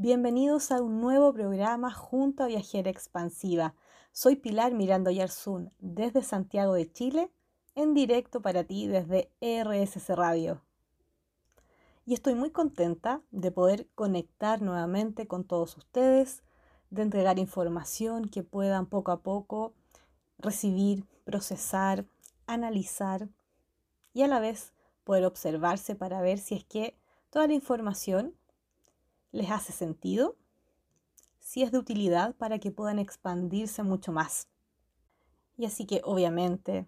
Bienvenidos a un nuevo programa junto a Viajera Expansiva. Soy Pilar Mirando Yarzún desde Santiago de Chile, en directo para ti desde RSC Radio. Y estoy muy contenta de poder conectar nuevamente con todos ustedes, de entregar información que puedan poco a poco recibir, procesar, analizar y a la vez poder observarse para ver si es que toda la información les hace sentido, si es de utilidad para que puedan expandirse mucho más. Y así que obviamente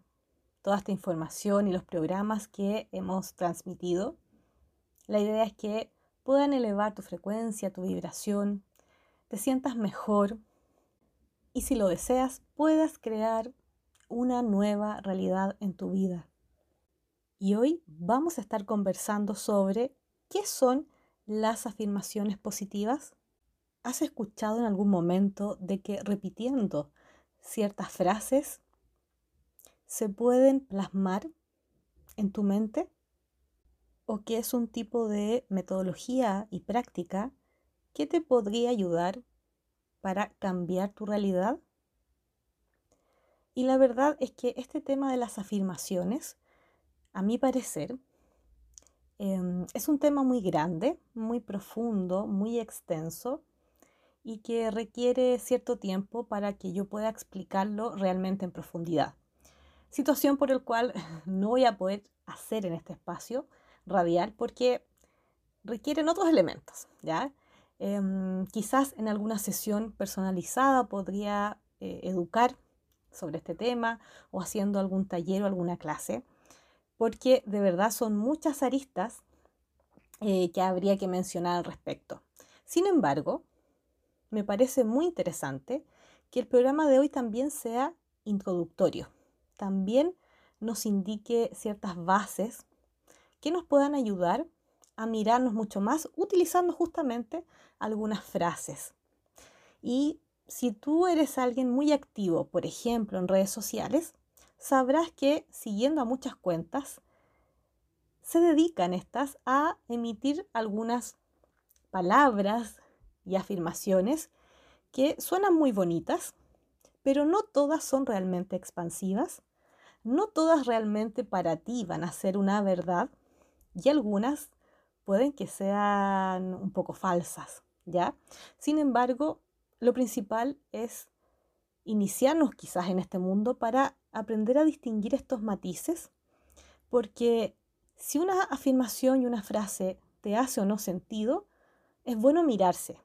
toda esta información y los programas que hemos transmitido, la idea es que puedan elevar tu frecuencia, tu vibración, te sientas mejor y si lo deseas puedas crear una nueva realidad en tu vida. Y hoy vamos a estar conversando sobre qué son las afirmaciones positivas? ¿Has escuchado en algún momento de que repitiendo ciertas frases se pueden plasmar en tu mente? ¿O que es un tipo de metodología y práctica que te podría ayudar para cambiar tu realidad? Y la verdad es que este tema de las afirmaciones, a mi parecer, Em, es un tema muy grande, muy profundo, muy extenso y que requiere cierto tiempo para que yo pueda explicarlo realmente en profundidad. Situación por el cual no voy a poder hacer en este espacio radial porque requieren otros elementos, ¿ya? Em, quizás en alguna sesión personalizada podría eh, educar sobre este tema o haciendo algún taller o alguna clase porque de verdad son muchas aristas eh, que habría que mencionar al respecto. Sin embargo, me parece muy interesante que el programa de hoy también sea introductorio, también nos indique ciertas bases que nos puedan ayudar a mirarnos mucho más utilizando justamente algunas frases. Y si tú eres alguien muy activo, por ejemplo, en redes sociales, sabrás que siguiendo a muchas cuentas, se dedican estas a emitir algunas palabras y afirmaciones que suenan muy bonitas, pero no todas son realmente expansivas, no todas realmente para ti van a ser una verdad y algunas pueden que sean un poco falsas, ¿ya? Sin embargo, lo principal es iniciarnos quizás en este mundo para aprender a distinguir estos matices, porque si una afirmación y una frase te hace o no sentido, es bueno mirarse,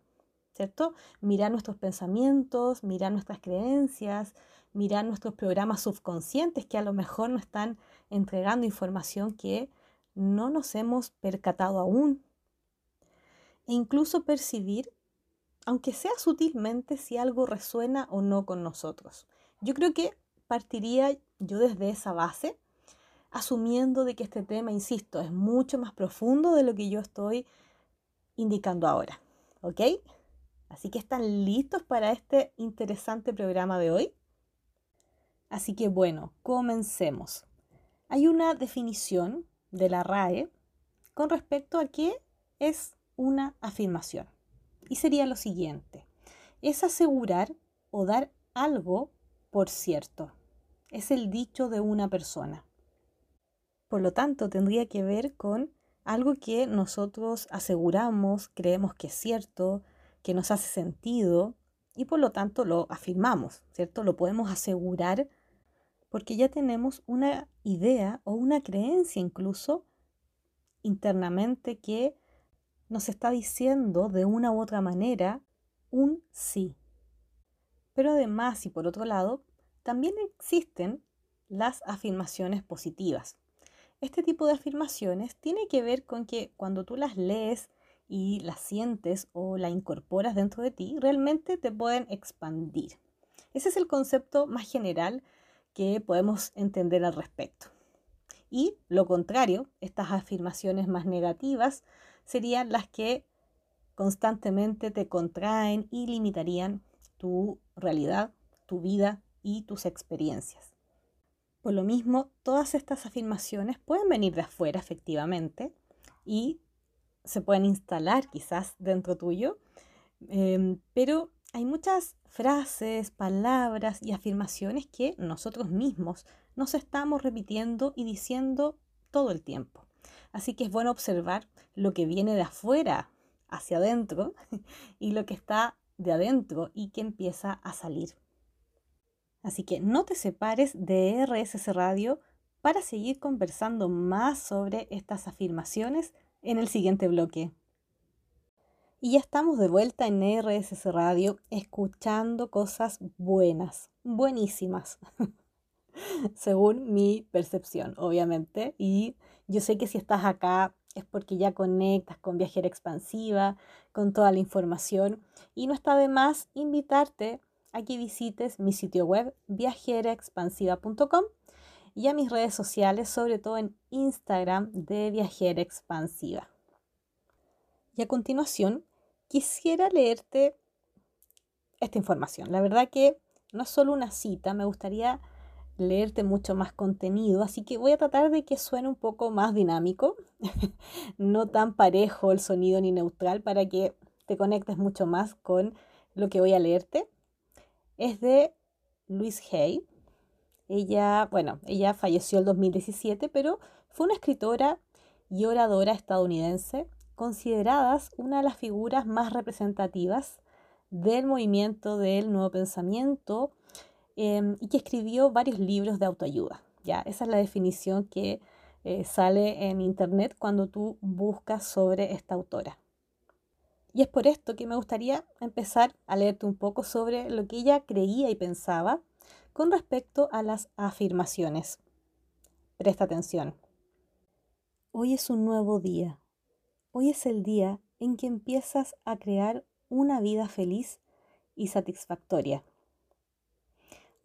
¿cierto? Mirar nuestros pensamientos, mirar nuestras creencias, mirar nuestros programas subconscientes que a lo mejor nos están entregando información que no nos hemos percatado aún. E incluso percibir, aunque sea sutilmente, si algo resuena o no con nosotros. Yo creo que partiría yo desde esa base, asumiendo de que este tema, insisto, es mucho más profundo de lo que yo estoy indicando ahora. ¿Ok? Así que están listos para este interesante programa de hoy. Así que bueno, comencemos. Hay una definición de la RAE con respecto a qué es una afirmación. Y sería lo siguiente. Es asegurar o dar algo por cierto. Es el dicho de una persona. Por lo tanto, tendría que ver con algo que nosotros aseguramos, creemos que es cierto, que nos hace sentido y por lo tanto lo afirmamos, ¿cierto? Lo podemos asegurar porque ya tenemos una idea o una creencia incluso internamente que nos está diciendo de una u otra manera un sí. Pero además y por otro lado, también existen las afirmaciones positivas. Este tipo de afirmaciones tiene que ver con que cuando tú las lees y las sientes o la incorporas dentro de ti, realmente te pueden expandir. Ese es el concepto más general que podemos entender al respecto. Y lo contrario, estas afirmaciones más negativas serían las que constantemente te contraen y limitarían tu realidad, tu vida y tus experiencias. Por lo mismo, todas estas afirmaciones pueden venir de afuera efectivamente y se pueden instalar quizás dentro tuyo, Em, pero hay muchas frases, palabras y afirmaciones que nosotros mismos nos estamos repitiendo y diciendo todo el tiempo. Así que es bueno observar lo que viene de afuera hacia adentro y lo que está de adentro y que empieza a salir. Así que no te separes de RSS Radio para seguir conversando más sobre estas afirmaciones en el siguiente bloque. Y ya estamos de vuelta en RSS Radio escuchando cosas buenas, buenísimas, según mi percepción, obviamente. Y yo sé que si estás acá es porque ya conectas con Viajera Expansiva, con toda la información. Y no está de más invitarte a que visites mi sitio web viajeraexpansiva.com y a mis redes sociales, sobre todo en Instagram de Viajera Expansiva. Y a continuación, quisiera leerte esta información. La verdad que no es solo una cita, me gustaría leerte mucho más contenido, así que voy a tratar de que suene un poco más dinámico, no tan parejo el sonido ni neutral para que te conectes mucho más con lo que voy a leerte es de Louise Hay. Ella, bueno, ella falleció el 2017, pero fue una escritora y oradora estadounidense consideradas una de las figuras más representativas del movimiento del nuevo pensamiento em, y que escribió varios libros de autoayuda. Ya, esa es la definición que eh, sale en internet cuando tú buscas sobre esta autora. Y es por esto que me gustaría empezar a leerte un poco sobre lo que ella creía y pensaba con respecto a las afirmaciones. Presta atención. Hoy es un nuevo día. Hoy es el día en que empiezas a crear una vida feliz y satisfactoria.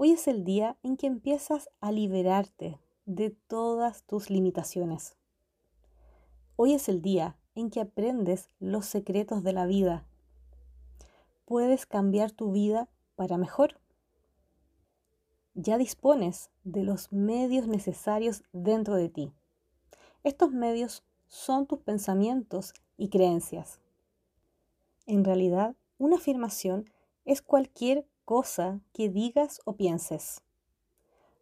Hoy es el día en que empiezas a liberarte de todas tus limitaciones. Hoy es el día en que aprendes los secretos de la vida. Puedes cambiar tu vida para mejor. Ya dispones de los medios necesarios dentro de ti. Estos medios son tus pensamientos y creencias. En realidad, una afirmación es cualquier cosa que digas o pienses.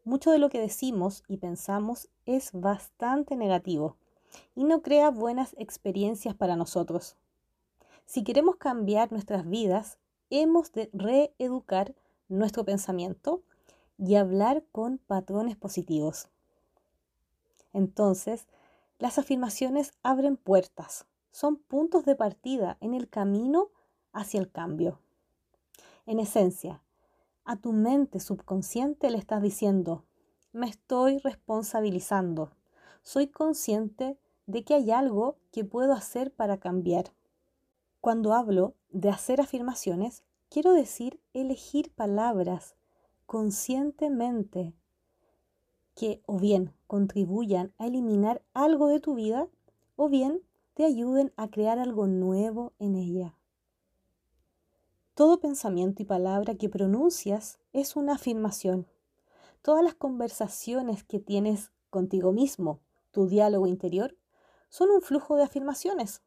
Mucho de lo que decimos y pensamos es bastante negativo y no crea buenas experiencias para nosotros. Si queremos cambiar nuestras vidas, hemos de reeducar nuestro pensamiento y hablar con patrones positivos. Entonces, las afirmaciones abren puertas, son puntos de partida en el camino hacia el cambio. En esencia, a tu mente subconsciente le estás diciendo, me estoy responsabilizando, soy consciente de que hay algo que puedo hacer para cambiar. Cuando hablo de hacer afirmaciones, quiero decir elegir palabras conscientemente que o bien contribuyan a eliminar algo de tu vida o bien te ayuden a crear algo nuevo en ella. Todo pensamiento y palabra que pronuncias es una afirmación. Todas las conversaciones que tienes contigo mismo, tu diálogo interior, son un flujo de afirmaciones.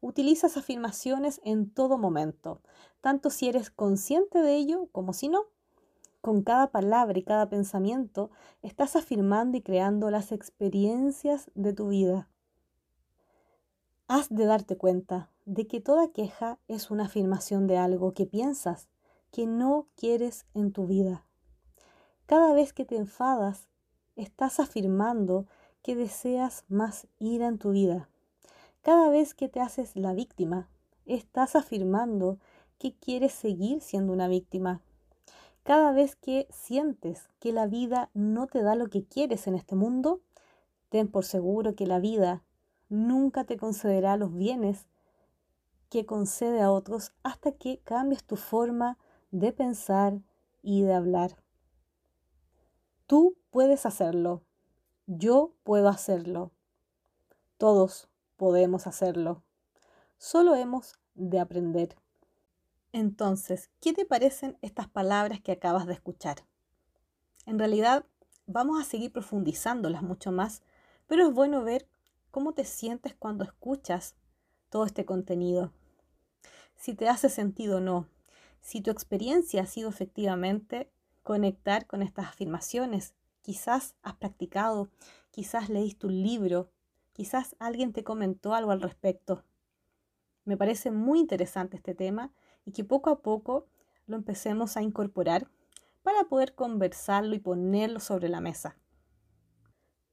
Utilizas afirmaciones en todo momento, tanto si eres consciente de ello como si no. Con cada palabra y cada pensamiento estás afirmando y creando las experiencias de tu vida. Has de darte cuenta de que toda queja es una afirmación de algo que piensas que no quieres en tu vida. Cada vez que te enfadas, estás afirmando que deseas más ira en tu vida. Cada vez que te haces la víctima, estás afirmando que quieres seguir siendo una víctima. Cada vez que sientes que la vida no te da lo que quieres en este mundo, ten por seguro que la vida nunca te concederá los bienes que concede a otros hasta que cambies tu forma de pensar y de hablar. Tú puedes hacerlo. Yo puedo hacerlo. Todos podemos hacerlo. Solo hemos de aprender. Entonces, ¿qué te parecen estas palabras que acabas de escuchar? En realidad, vamos a seguir profundizándolas mucho más, pero es bueno ver cómo te sientes cuando escuchas todo este contenido. Si te hace sentido o no, si tu experiencia ha sido efectivamente conectar con estas afirmaciones. Quizás has practicado, quizás leíste un libro, quizás alguien te comentó algo al respecto. Me parece muy interesante este tema y que poco a poco lo empecemos a incorporar para poder conversarlo y ponerlo sobre la mesa.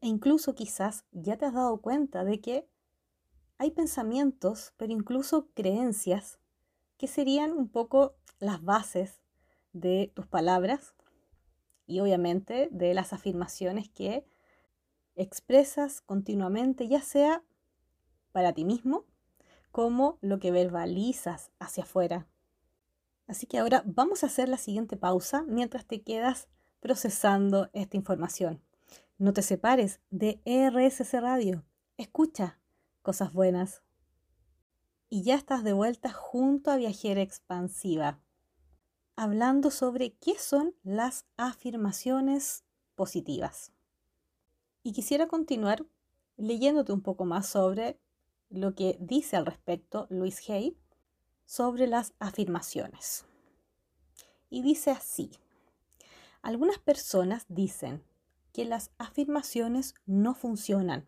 E incluso quizás ya te has dado cuenta de que hay pensamientos, pero incluso creencias, que serían un poco las bases de tus palabras y obviamente de las afirmaciones que expresas continuamente, ya sea para ti mismo como lo que verbalizas hacia afuera. Así que ahora vamos a hacer la siguiente pausa mientras te quedas procesando esta información. No te separes de RSC Radio. Escucha cosas buenas. Y ya estás de vuelta junto a Viajera Expansiva, hablando sobre qué son las afirmaciones positivas. Y quisiera continuar leyéndote un poco más sobre lo que dice al respecto Luis Hay sobre las afirmaciones. Y dice así, algunas personas dicen que las afirmaciones no funcionan,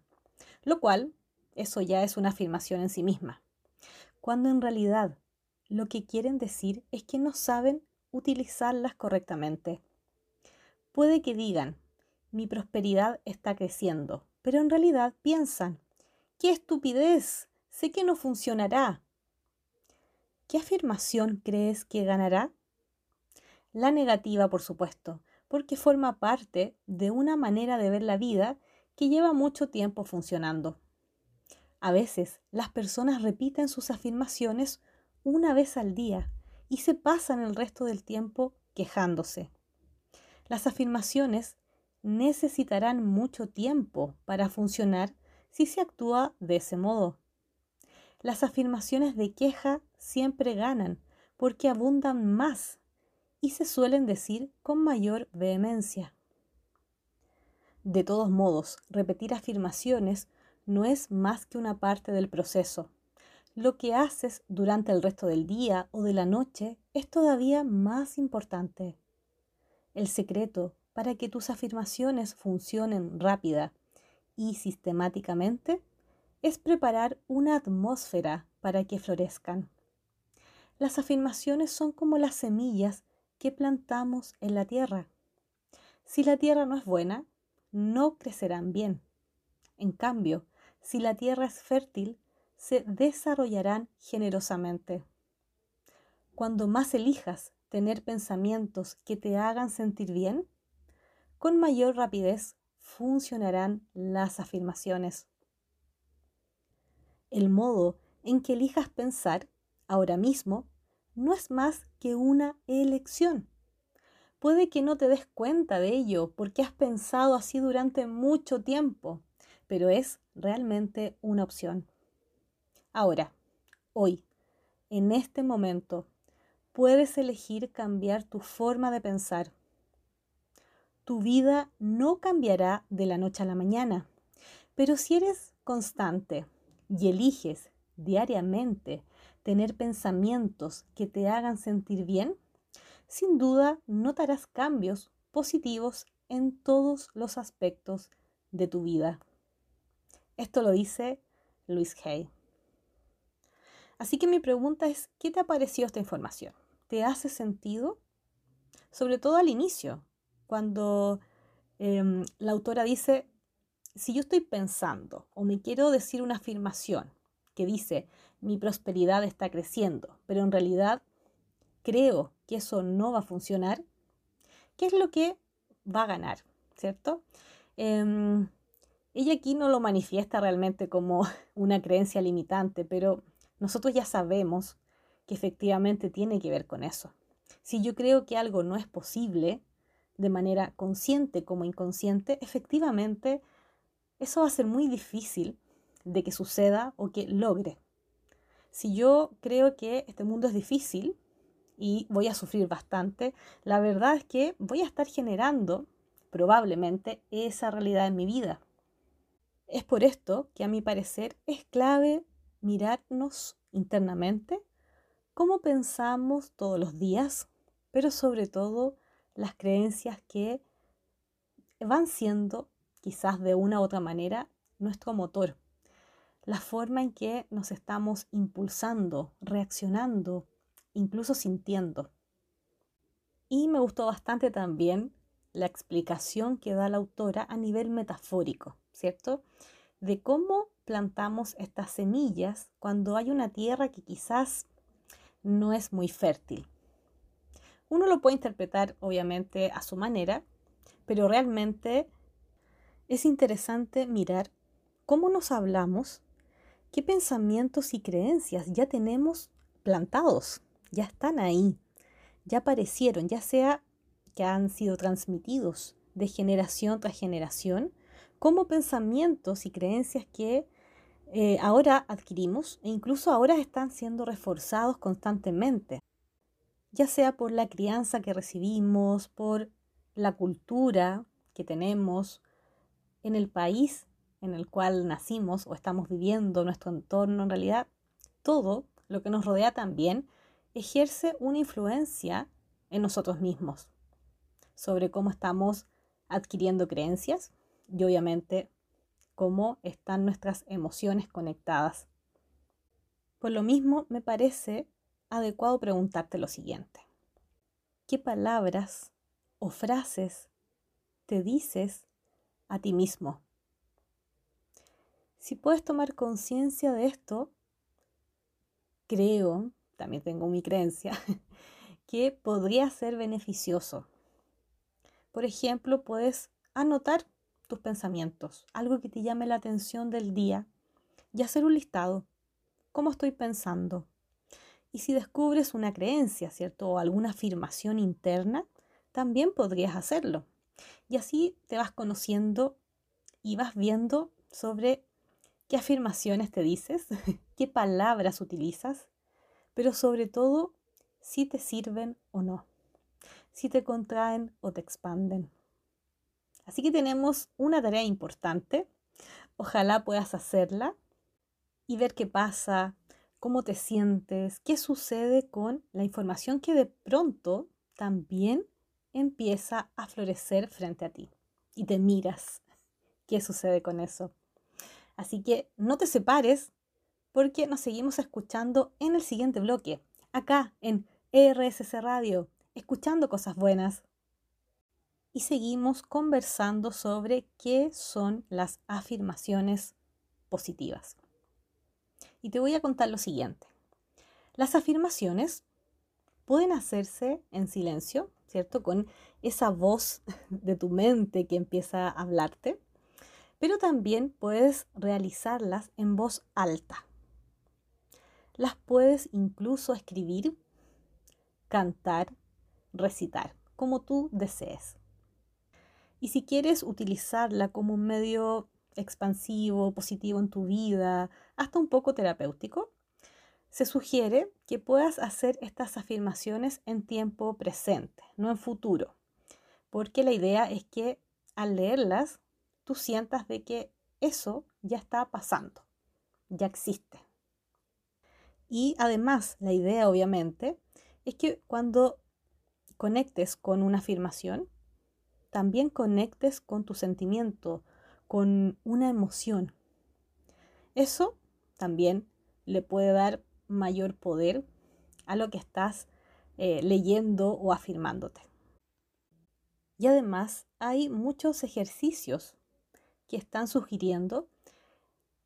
lo cual eso ya es una afirmación en sí misma, cuando en realidad lo que quieren decir es que no saben utilizarlas correctamente. Puede que digan, mi prosperidad está creciendo, pero en realidad piensan, ¡Qué estupidez! Sé que no funcionará. ¿Qué afirmación crees que ganará? La negativa, por supuesto, porque forma parte de una manera de ver la vida que lleva mucho tiempo funcionando. A veces las personas repiten sus afirmaciones una vez al día y se pasan el resto del tiempo quejándose. Las afirmaciones necesitarán mucho tiempo para funcionar si se actúa de ese modo. Las afirmaciones de queja siempre ganan porque abundan más y se suelen decir con mayor vehemencia. De todos modos, repetir afirmaciones no es más que una parte del proceso. Lo que haces durante el resto del día o de la noche es todavía más importante. El secreto para que tus afirmaciones funcionen rápida y sistemáticamente es preparar una atmósfera para que florezcan. Las afirmaciones son como las semillas que plantamos en la tierra. Si la tierra no es buena, no crecerán bien. En cambio, si la tierra es fértil, se desarrollarán generosamente. Cuando más elijas tener pensamientos que te hagan sentir bien, con mayor rapidez funcionarán las afirmaciones. El modo en que elijas pensar ahora mismo no es más que una elección. Puede que no te des cuenta de ello porque has pensado así durante mucho tiempo, pero es realmente una opción. Ahora, hoy, en este momento, puedes elegir cambiar tu forma de pensar tu vida no cambiará de la noche a la mañana. Pero si eres constante y eliges diariamente tener pensamientos que te hagan sentir bien, sin duda notarás cambios positivos en todos los aspectos de tu vida. Esto lo dice Luis Hay. Así que mi pregunta es, ¿qué te ha parecido esta información? ¿Te hace sentido? Sobre todo al inicio, cuando em, la autora dice, si yo estoy pensando o me quiero decir una afirmación que dice, mi prosperidad está creciendo, pero en realidad creo que eso no va a funcionar, ¿qué es lo que va a ganar? ¿Cierto? Em, ella aquí no lo manifiesta realmente como una creencia limitante, pero nosotros ya sabemos que efectivamente tiene que ver con eso. Si yo creo que algo no es posible, de manera consciente como inconsciente, efectivamente eso va a ser muy difícil de que suceda o que logre. Si yo creo que este mundo es difícil y voy a sufrir bastante, la verdad es que voy a estar generando probablemente esa realidad en mi vida. Es por esto que a mi parecer es clave mirarnos internamente cómo pensamos todos los días, pero sobre todo las creencias que van siendo, quizás de una u otra manera, nuestro motor. La forma en que nos estamos impulsando, reaccionando, incluso sintiendo. Y me gustó bastante también la explicación que da la autora a nivel metafórico, ¿cierto? De cómo plantamos estas semillas cuando hay una tierra que quizás no es muy fértil. Uno lo puede interpretar obviamente a su manera, pero realmente es interesante mirar cómo nos hablamos, qué pensamientos y creencias ya tenemos plantados, ya están ahí, ya aparecieron, ya sea que han sido transmitidos de generación tras generación, como pensamientos y creencias que eh, ahora adquirimos e incluso ahora están siendo reforzados constantemente, ya sea por la crianza que recibimos, por la cultura que tenemos en el país en el cual nacimos o estamos viviendo, nuestro entorno en realidad, todo lo que nos rodea también ejerce una influencia en nosotros mismos sobre cómo estamos adquiriendo creencias y obviamente cómo están nuestras emociones conectadas. Por lo mismo, me parece adecuado preguntarte lo siguiente. ¿Qué palabras o frases te dices a ti mismo? Si puedes tomar conciencia de esto, creo, también tengo mi creencia, que podría ser beneficioso. Por ejemplo, puedes anotar tus pensamientos, algo que te llame la atención del día y hacer un listado. ¿Cómo estoy pensando? Y si descubres una creencia, ¿cierto? O alguna afirmación interna, también podrías hacerlo. Y así te vas conociendo y vas viendo sobre qué afirmaciones te dices, qué palabras utilizas, pero sobre todo si te sirven o no, si te contraen o te expanden. Así que tenemos una tarea importante. Ojalá puedas hacerla y ver qué pasa, cómo te sientes, qué sucede con la información que de pronto también empieza a florecer frente a ti. Y te miras qué sucede con eso. Así que no te separes porque nos seguimos escuchando en el siguiente bloque, acá en RSC Radio, escuchando cosas buenas. Y seguimos conversando sobre qué son las afirmaciones positivas. Y te voy a contar lo siguiente. Las afirmaciones pueden hacerse en silencio, ¿cierto? Con esa voz de tu mente que empieza a hablarte, pero también puedes realizarlas en voz alta. Las puedes incluso escribir, cantar, recitar, como tú desees. Y si quieres utilizarla como un medio expansivo, positivo en tu vida, hasta un poco terapéutico, se sugiere que puedas hacer estas afirmaciones en tiempo presente, no en futuro, porque la idea es que al leerlas tú sientas de que eso ya está pasando, ya existe. Y además, la idea obviamente es que cuando conectes con una afirmación, también conectes con tu sentimiento, con una emoción. Eso también le puede dar mayor poder a lo que estás eh, leyendo o afirmándote. Y además hay muchos ejercicios que están sugiriendo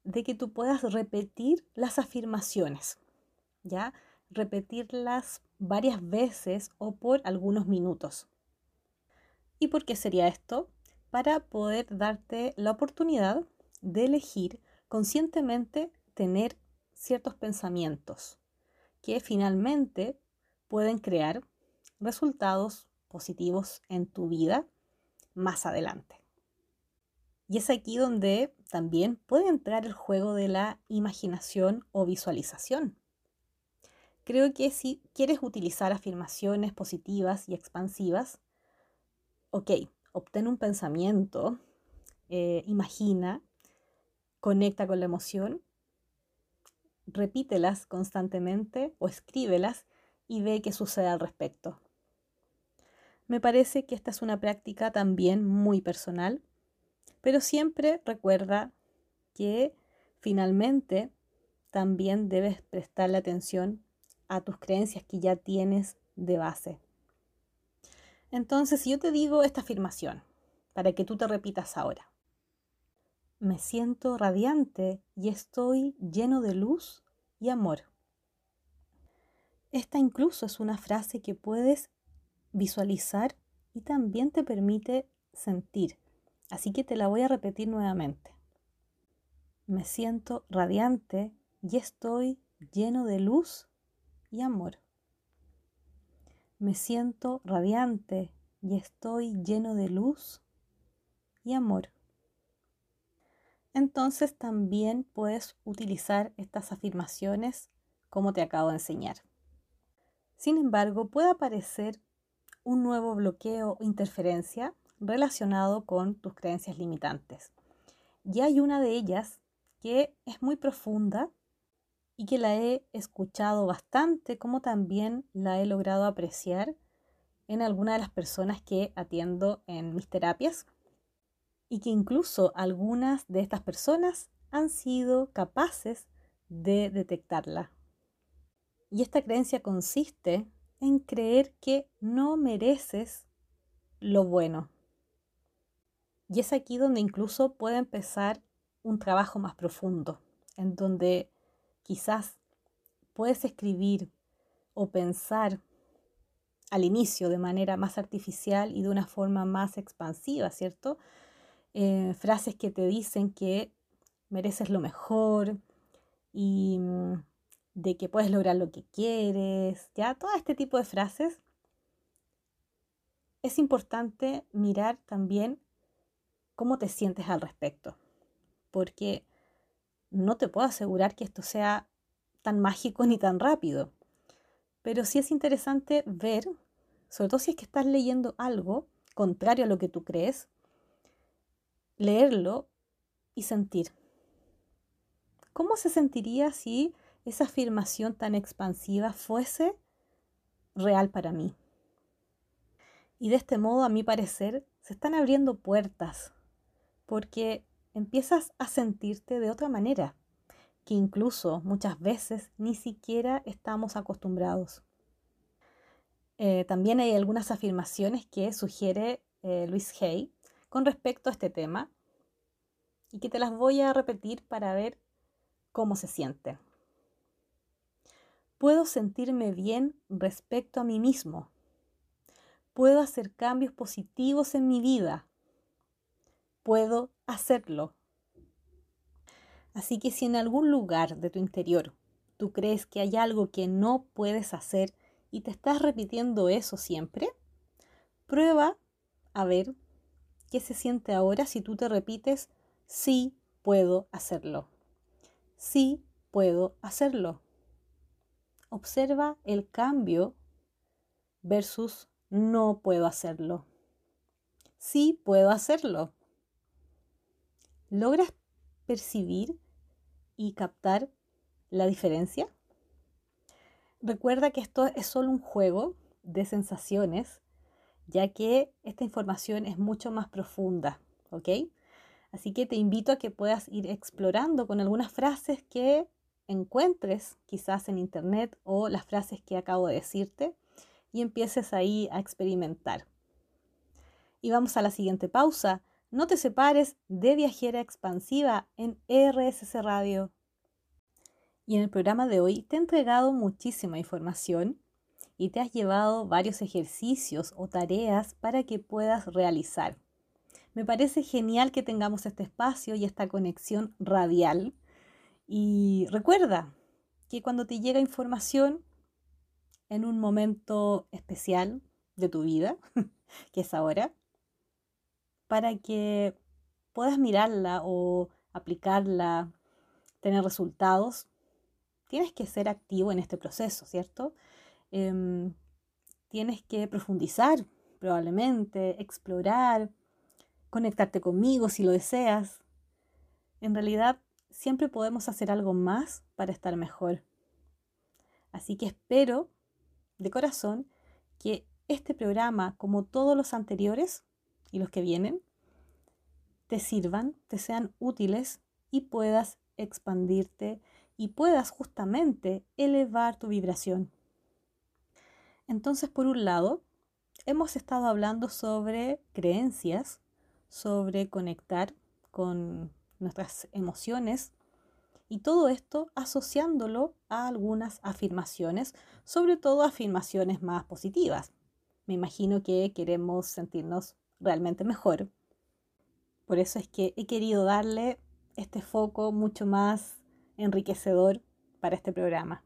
de que tú puedas repetir las afirmaciones, ¿ya? Repetirlas varias veces o por algunos minutos. ¿Y por qué sería esto? para poder darte la oportunidad de elegir conscientemente tener ciertos pensamientos que finalmente pueden crear resultados positivos en tu vida más adelante. Y es aquí donde también puede entrar el juego de la imaginación o visualización. Creo que si quieres utilizar afirmaciones positivas y expansivas, ok, obtén un pensamiento, eh, imagina, conecta con la emoción, repítelas constantemente o escríbelas y ve qué sucede al respecto. Me parece que esta es una práctica también muy personal, pero siempre recuerda que finalmente también debes prestarle atención a tus creencias que ya tienes de base. Entonces, si yo te digo esta afirmación, para que tú te repitas ahora, me siento radiante y estoy lleno de luz y amor. Esta incluso es una frase que puedes visualizar y también te permite sentir. Así que te la voy a repetir nuevamente. Me siento radiante y estoy lleno de luz y amor. Me siento radiante y estoy lleno de luz y amor. Entonces también puedes utilizar estas afirmaciones como te acabo de enseñar. Sin embargo, puede aparecer un nuevo bloqueo o interferencia relacionado con tus creencias limitantes. Y hay una de ellas que es muy profunda y que la he escuchado bastante, como también la he logrado apreciar en alguna de las personas que atiendo en mis terapias y que incluso algunas de estas personas han sido capaces de detectarla. Y esta creencia consiste en creer que no mereces lo bueno. Y es aquí donde incluso puede empezar un trabajo más profundo, en donde quizás puedes escribir o pensar al inicio de manera más artificial y de una forma más expansiva, ¿cierto? Eh, frases que te dicen que mereces lo mejor y mm, de que puedes lograr lo que quieres, ya todo este tipo de frases. Es importante mirar también cómo te sientes al respecto, porque no te puedo asegurar que esto sea tan mágico ni tan rápido, pero sí es interesante ver, sobre todo si es que estás leyendo algo contrario a lo que tú crees, leerlo y sentir. ¿Cómo se sentiría si esa afirmación tan expansiva fuese real para mí. Y de este modo, a mi parecer, se están abriendo puertas porque empiezas a sentirte de otra manera, que incluso muchas veces ni siquiera estamos acostumbrados. Eh, también hay algunas afirmaciones que sugiere eh, Luis Hay con respecto a este tema y que te las voy a repetir para ver cómo se siente puedo sentirme bien respecto a mí mismo. Puedo hacer cambios positivos en mi vida. Puedo hacerlo. Así que si en algún lugar de tu interior tú crees que hay algo que no puedes hacer y te estás repitiendo eso siempre, prueba a ver qué se siente ahora si tú te repites, sí puedo hacerlo. Sí puedo hacerlo. Observa el cambio versus no puedo hacerlo. Sí puedo hacerlo. ¿Logras percibir y captar la diferencia? Recuerda que esto es solo un juego de sensaciones, ya que esta información es mucho más profunda, ¿ok? Así que te invito a que puedas ir explorando con algunas frases que encuentres quizás en internet o las frases que acabo de decirte y empieces ahí a experimentar. Y vamos a la siguiente pausa. No te separes de Viajera Expansiva en RSC Radio. Y en el programa de hoy te he entregado muchísima información y te has llevado varios ejercicios o tareas para que puedas realizar. Me parece genial que tengamos este espacio y esta conexión radial y recuerda que cuando te llega información en un momento especial de tu vida, que es ahora, para que puedas mirarla o aplicarla, tener resultados, tienes que ser activo en este proceso, ¿cierto? Em, tienes que profundizar probablemente, explorar, conectarte conmigo si lo deseas. En realidad, siempre podemos hacer algo más para estar mejor. Así que espero de corazón que este programa, como todos los anteriores y los que vienen, te sirvan, te sean útiles y puedas expandirte y puedas justamente elevar tu vibración. Entonces, por un lado, hemos estado hablando sobre creencias, sobre conectar con nuestras emociones y todo esto asociándolo a algunas afirmaciones, sobre todo afirmaciones más positivas. Me imagino que queremos sentirnos realmente mejor. Por eso es que he querido darle este foco mucho más enriquecedor para este programa.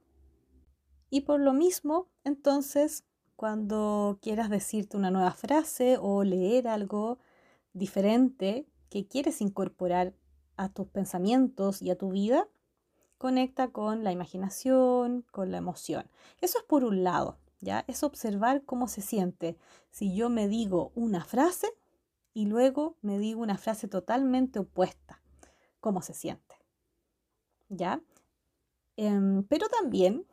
Y por lo mismo, entonces, cuando quieras decirte una nueva frase o leer algo diferente que quieres incorporar a tus pensamientos y a tu vida, conecta con la imaginación, con la emoción. Eso es por un lado, ¿ya? Es observar cómo se siente. Si yo me digo una frase y luego me digo una frase totalmente opuesta, ¿cómo se siente? ¿Ya? Em, pero también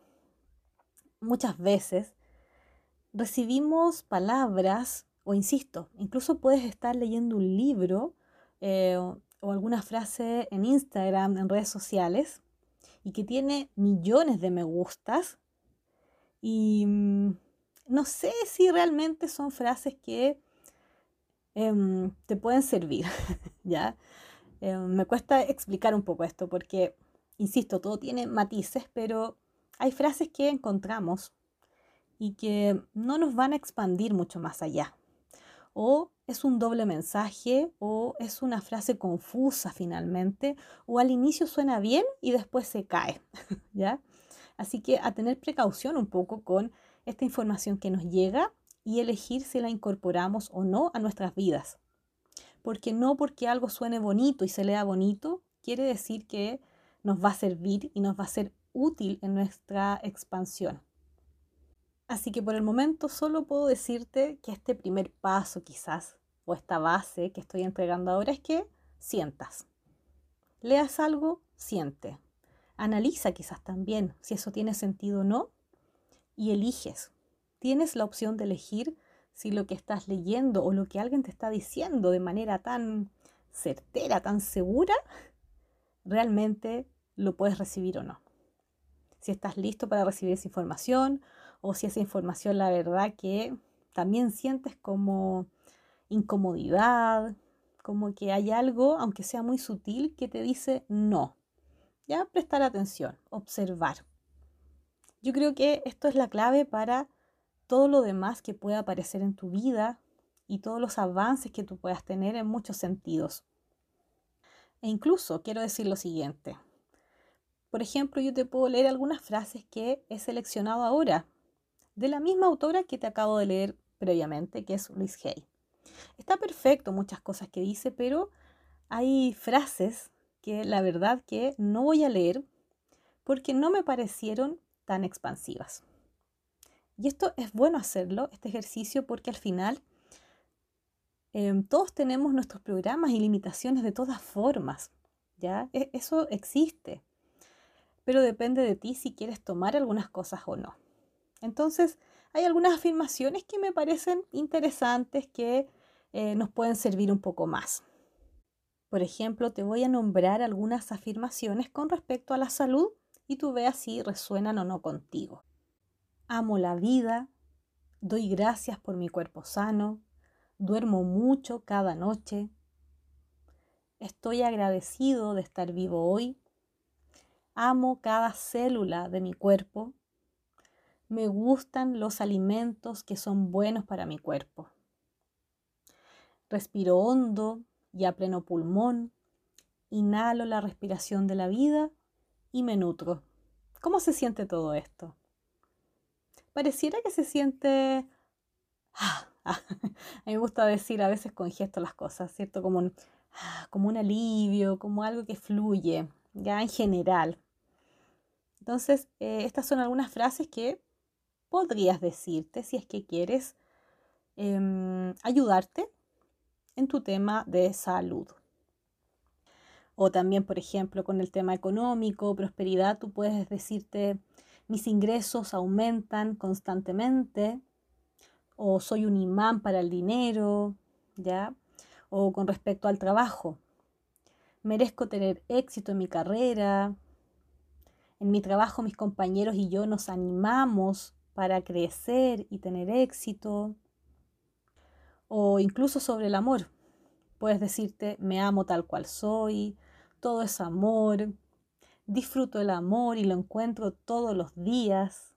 muchas veces recibimos palabras, o insisto, incluso puedes estar leyendo un libro eh, o alguna frase en Instagram, en redes sociales, y que tiene millones de me gustas. Y mm, no sé si realmente son frases que em, te pueden servir, ¿ya? Em, me cuesta explicar un poco esto porque, insisto, todo tiene matices, pero hay frases que encontramos y que no nos van a expandir mucho más allá. O es un doble mensaje o es una frase confusa finalmente o al inicio suena bien y después se cae, ¿ya? Así que a tener precaución un poco con esta información que nos llega y elegir si la incorporamos o no a nuestras vidas. Porque no porque algo suene bonito y se lea bonito, quiere decir que nos va a servir y nos va a ser útil en nuestra expansión. Así que por el momento solo puedo decirte que este primer paso quizás, o esta base que estoy entregando ahora es que sientas. Leas algo, siente. Analiza quizás también si eso tiene sentido o no y eliges. Tienes la opción de elegir si lo que estás leyendo o lo que alguien te está diciendo de manera tan certera, tan segura, realmente lo puedes recibir o no si estás listo para recibir esa información o si esa información la verdad que también sientes como incomodidad, como que hay algo, aunque sea muy sutil, que te dice no. Ya prestar atención, observar. Yo creo que esto es la clave para todo lo demás que pueda aparecer en tu vida y todos los avances que tú puedas tener en muchos sentidos. E incluso quiero decir lo siguiente, por ejemplo, yo te puedo leer algunas frases que he seleccionado ahora, de la misma autora que te acabo de leer previamente, que es Luis Hay. Está perfecto muchas cosas que dice, pero hay frases que la verdad que no voy a leer porque no me parecieron tan expansivas. Y esto es bueno hacerlo, este ejercicio, porque al final em, todos tenemos nuestros programas y limitaciones de todas formas. ¿ya? E, eso existe pero depende de ti si quieres tomar algunas cosas o no. Entonces, hay algunas afirmaciones que me parecen interesantes que eh, nos pueden servir un poco más. Por ejemplo, te voy a nombrar algunas afirmaciones con respecto a la salud y tú veas si resuenan o no contigo. Amo la vida, doy gracias por mi cuerpo sano, duermo mucho cada noche, estoy agradecido de estar vivo hoy Amo cada célula de mi cuerpo. Me gustan los alimentos que son buenos para mi cuerpo. Respiro hondo y a pleno pulmón. Inhalo la respiración de la vida y me nutro. ¿Cómo se siente todo esto? Pareciera que se siente... a mí me gusta decir a veces con gestos las cosas, ¿cierto? Como un, como un alivio, como algo que fluye, ya en general. Entonces, eh, estas son algunas frases que podrías decirte si es que quieres em, ayudarte en tu tema de salud. O también, por ejemplo, con el tema económico, prosperidad, tú puedes decirte, mis ingresos aumentan constantemente, o soy un imán para el dinero, ¿ya? O con respecto al trabajo. Merezco tener éxito en mi carrera. En mi trabajo mis compañeros y yo nos animamos para crecer y tener éxito. O incluso sobre el amor. Puedes decirte, me amo tal cual soy, todo es amor, disfruto el amor y lo encuentro todos los días.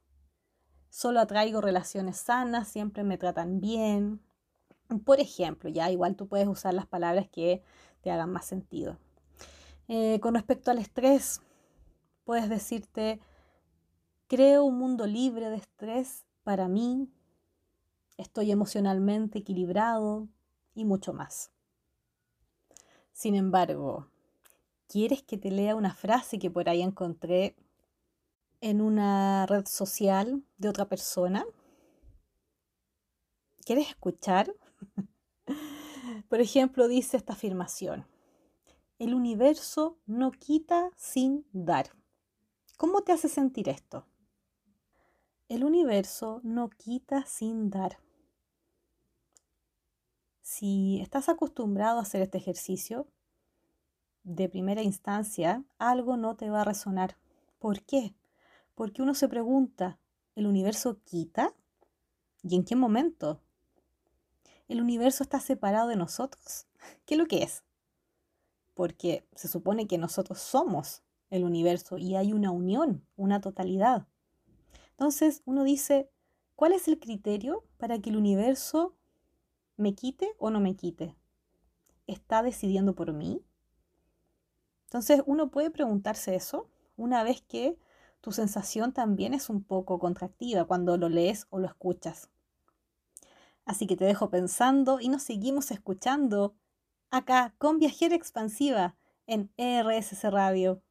Solo atraigo relaciones sanas, siempre me tratan bien. Por ejemplo, ya igual tú puedes usar las palabras que te hagan más sentido. Eh, con respecto al estrés, puedes decirte, creo un mundo libre de estrés para mí, estoy emocionalmente equilibrado y mucho más. Sin embargo, ¿quieres que te lea una frase que por ahí encontré en una red social de otra persona? ¿Quieres escuchar? por ejemplo, dice esta afirmación. El universo no quita sin dar. ¿Cómo te hace sentir esto? El universo no quita sin dar. Si estás acostumbrado a hacer este ejercicio, de primera instancia, algo no te va a resonar. ¿Por qué? Porque uno se pregunta, ¿el universo quita? ¿Y en qué momento? ¿El universo está separado de nosotros? ¿Qué es lo que es? porque se supone que nosotros somos el universo y hay una unión, una totalidad. Entonces uno dice, ¿cuál es el criterio para que el universo me quite o no me quite? ¿Está decidiendo por mí? Entonces uno puede preguntarse eso una vez que tu sensación también es un poco contractiva cuando lo lees o lo escuchas. Así que te dejo pensando y nos seguimos escuchando acá con Viajera Expansiva en ERSC Radio.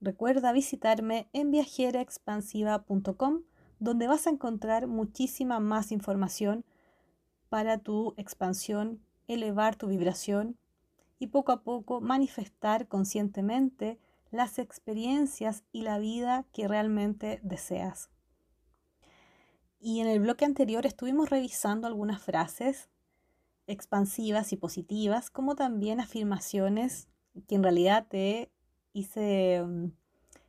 Recuerda visitarme en viajeraexpansiva.com donde vas a encontrar muchísima más información para tu expansión, elevar tu vibración y poco a poco manifestar conscientemente las experiencias y la vida que realmente deseas. Y en el bloque anterior estuvimos revisando algunas frases expansivas y positivas, como también afirmaciones que en realidad te hice mm,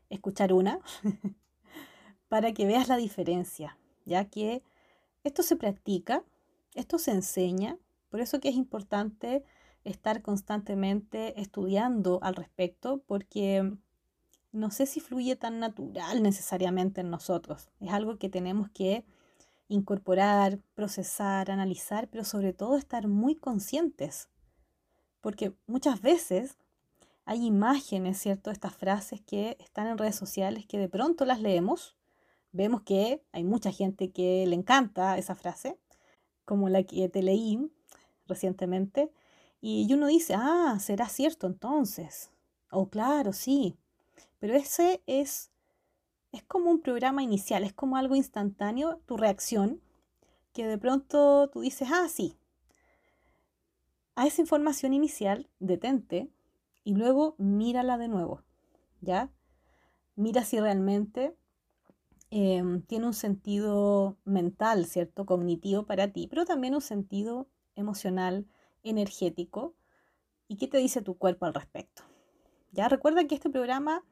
escuchar una para que veas la diferencia, ya que esto se practica, esto se enseña, por eso que es importante estar constantemente estudiando al respecto, porque no sé si fluye tan natural necesariamente en nosotros, es algo que tenemos que incorporar, procesar, analizar, pero sobre todo estar muy conscientes. Porque muchas veces hay imágenes, ¿cierto? Estas frases que están en redes sociales que de pronto las leemos, vemos que hay mucha gente que le encanta esa frase, como la que te leí recientemente, y uno dice, ah, será cierto entonces. O claro, sí. Pero ese es es como un programa inicial, es como algo instantáneo, tu reacción, que de pronto tú dices, ah, sí. A esa información inicial, detente y luego mírala de nuevo, ¿ya? Mira si realmente em, tiene un sentido mental, ¿cierto? Cognitivo para ti, pero también un sentido emocional, energético. ¿Y qué te dice tu cuerpo al respecto? Ya recuerda que este programa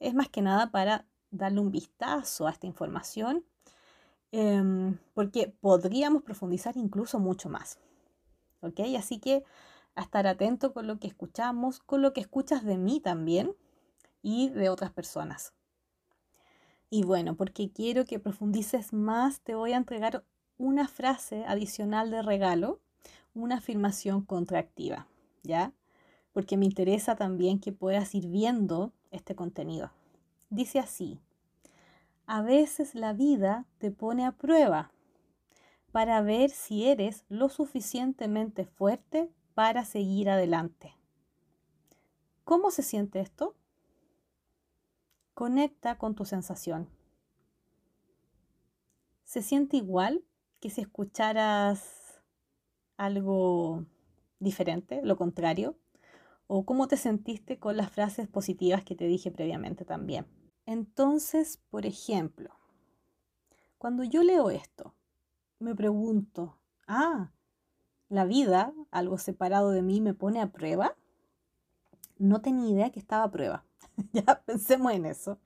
es más que nada para darle un vistazo a esta información, em, porque podríamos profundizar incluso mucho más. ¿Ok? Así que a estar atento con lo que escuchamos, con lo que escuchas de mí también y de otras personas. Y bueno, porque quiero que profundices más, te voy a entregar una frase adicional de regalo, una afirmación contractiva, ¿ya? Porque me interesa también que puedas ir viendo este contenido. Dice así, a veces la vida te pone a prueba para ver si eres lo suficientemente fuerte para seguir adelante. ¿Cómo se siente esto? Conecta con tu sensación. ¿Se siente igual que si escucharas algo diferente, lo contrario? ¿O cómo te sentiste con las frases positivas que te dije previamente también? Entonces, por ejemplo, cuando yo leo esto, me pregunto, ah, la vida, algo separado de mí, me pone a prueba. No tenía idea que estaba a prueba. ya pensemos en eso.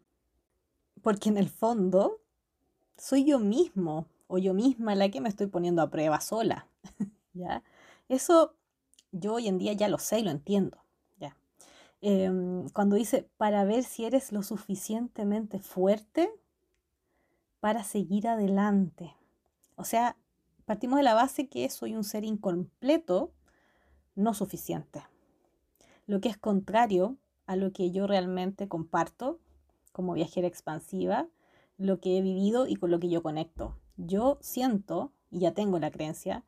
Porque en el fondo, soy yo mismo o yo misma la que me estoy poniendo a prueba sola. ¿Ya? Eso yo hoy en día ya lo sé y lo entiendo. ¿ya? Em, cuando dice, para ver si eres lo suficientemente fuerte para seguir adelante. O sea, partimos de la base que soy un ser incompleto, no suficiente. Lo que es contrario a lo que yo realmente comparto como viajera expansiva, lo que he vivido y con lo que yo conecto. Yo siento, y ya tengo la creencia,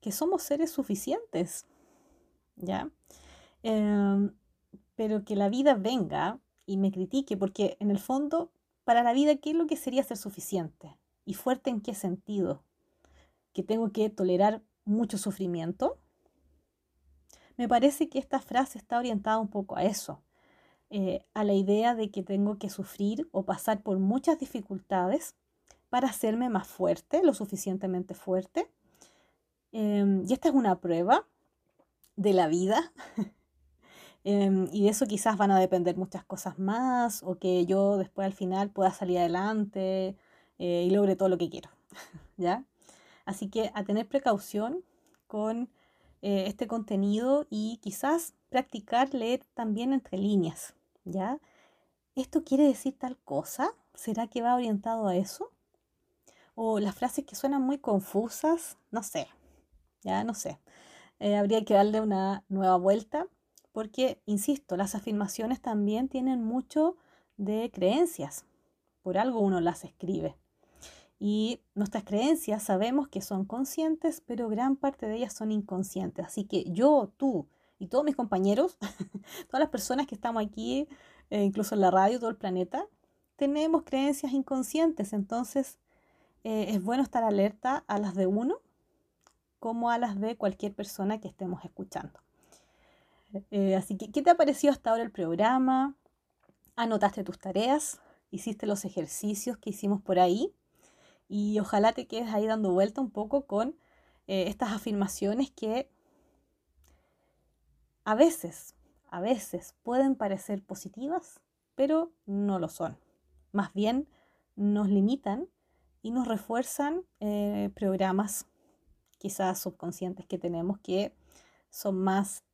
que somos seres suficientes, ¿ya? Em, pero que la vida venga y me critique, porque en el fondo, para la vida, ¿qué es lo que sería ser suficiente? ¿Y fuerte en qué sentido? ¿Que tengo que tolerar mucho sufrimiento? Me parece que esta frase está orientada un poco a eso, eh, a la idea de que tengo que sufrir o pasar por muchas dificultades para hacerme más fuerte, lo suficientemente fuerte. Em, y esta es una prueba de la vida. Em, y de eso quizás van a depender muchas cosas más o que yo después al final pueda salir adelante eh, y logre todo lo que quiero. ¿Ya? Así que a tener precaución con eh, este contenido y quizás practicar leer también entre líneas. ¿Ya? ¿Esto quiere decir tal cosa? ¿Será que va orientado a eso? O las frases que suenan muy confusas, no sé, ya no sé. Eh, habría que darle una nueva vuelta porque, insisto, las afirmaciones también tienen mucho de creencias. Por algo uno las escribe. Y nuestras creencias sabemos que son conscientes, pero gran parte de ellas son inconscientes. Así que yo, tú y todos mis compañeros, todas las personas que estamos aquí, eh, incluso en la radio, todo el planeta, tenemos creencias inconscientes. Entonces, eh, es bueno estar alerta a las de uno como a las de cualquier persona que estemos escuchando. Eh, así que, ¿qué te ha parecido hasta ahora el programa? ¿Anotaste tus tareas? ¿Hiciste los ejercicios que hicimos por ahí? Y ojalá te quedes ahí dando vuelta un poco con estas afirmaciones que a veces, a veces pueden parecer positivas, pero no lo son. Más bien nos limitan y nos refuerzan eh, programas quizás subconscientes que tenemos que son más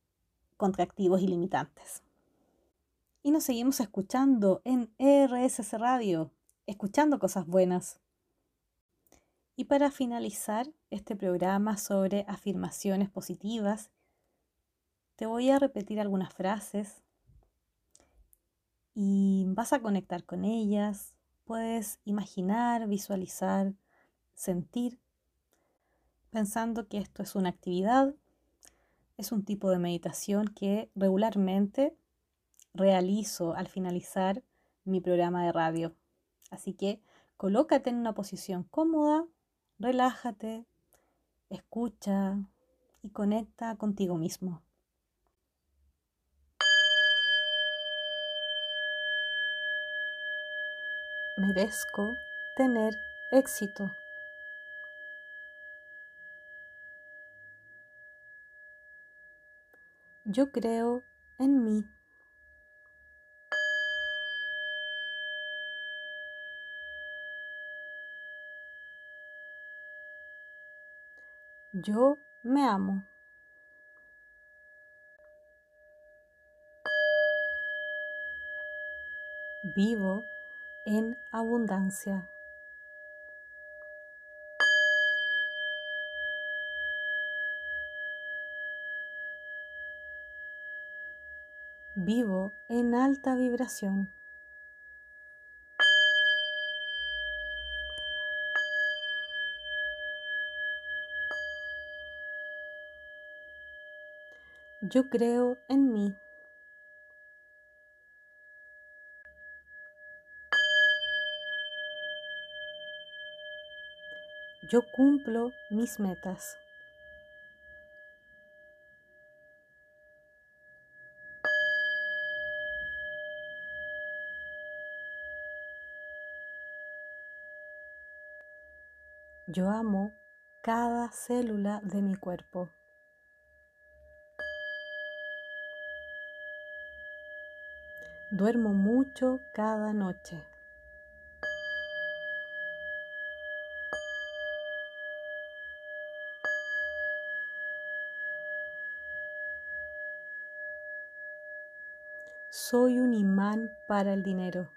contractivos y limitantes. Y nos seguimos escuchando en RSS Radio, escuchando cosas buenas. Y para finalizar este programa sobre afirmaciones positivas, te voy a repetir algunas frases y vas a conectar con ellas, Puedes imaginar, visualizar, sentir, pensando que esto es una actividad, es un tipo de meditación que regularmente realizo al finalizar mi programa de radio. Así que colócate en una posición cómoda, relájate, escucha y conecta contigo mismo. Merezco tener éxito. Yo creo en mí. Yo me amo. Vivo en abundancia. Vivo en alta vibración. Yo creo en mí. yo cumplo mis metas. Yo amo cada célula de mi cuerpo. Duermo mucho cada noche. Soy un imán para el dinero.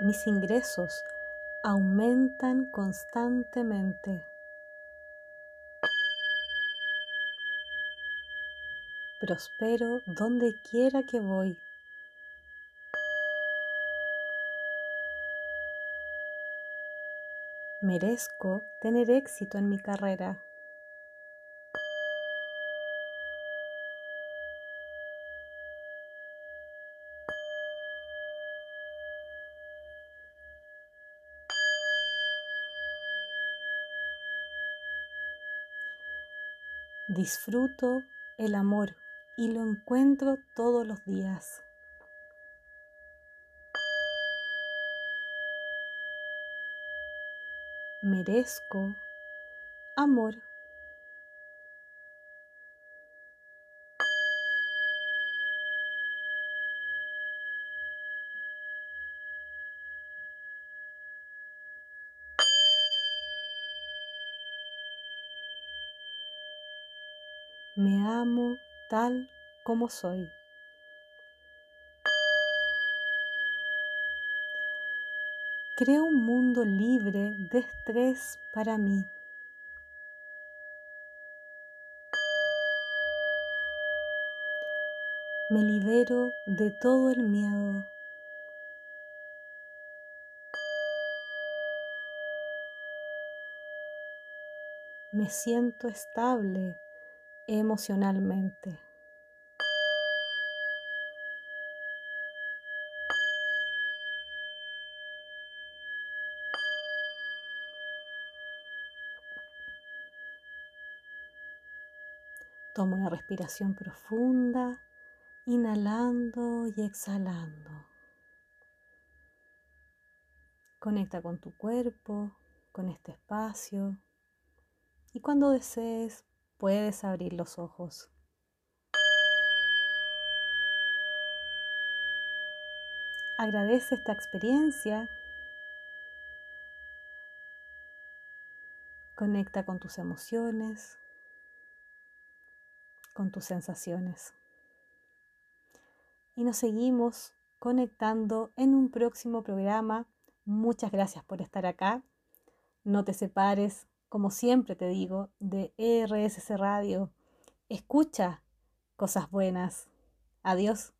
Mis ingresos aumentan constantemente. Prospero donde quiera que voy. Merezco tener éxito en mi carrera. Disfruto el amor y lo encuentro todos los días. Merezco amor. Me amo tal como soy. Creo un mundo libre de estrés para mí. Me libero de todo el miedo. Me siento estable emocionalmente. Toma una respiración profunda, inhalando y exhalando. Conecta con tu cuerpo, con este espacio y cuando desees puedes abrir los ojos. Agradece esta experiencia. Conecta con tus emociones, con tus sensaciones. Y nos seguimos conectando en un próximo programa. Muchas gracias por estar acá. No te separes, como siempre te digo, de RSC Radio. Escucha cosas buenas. Adiós.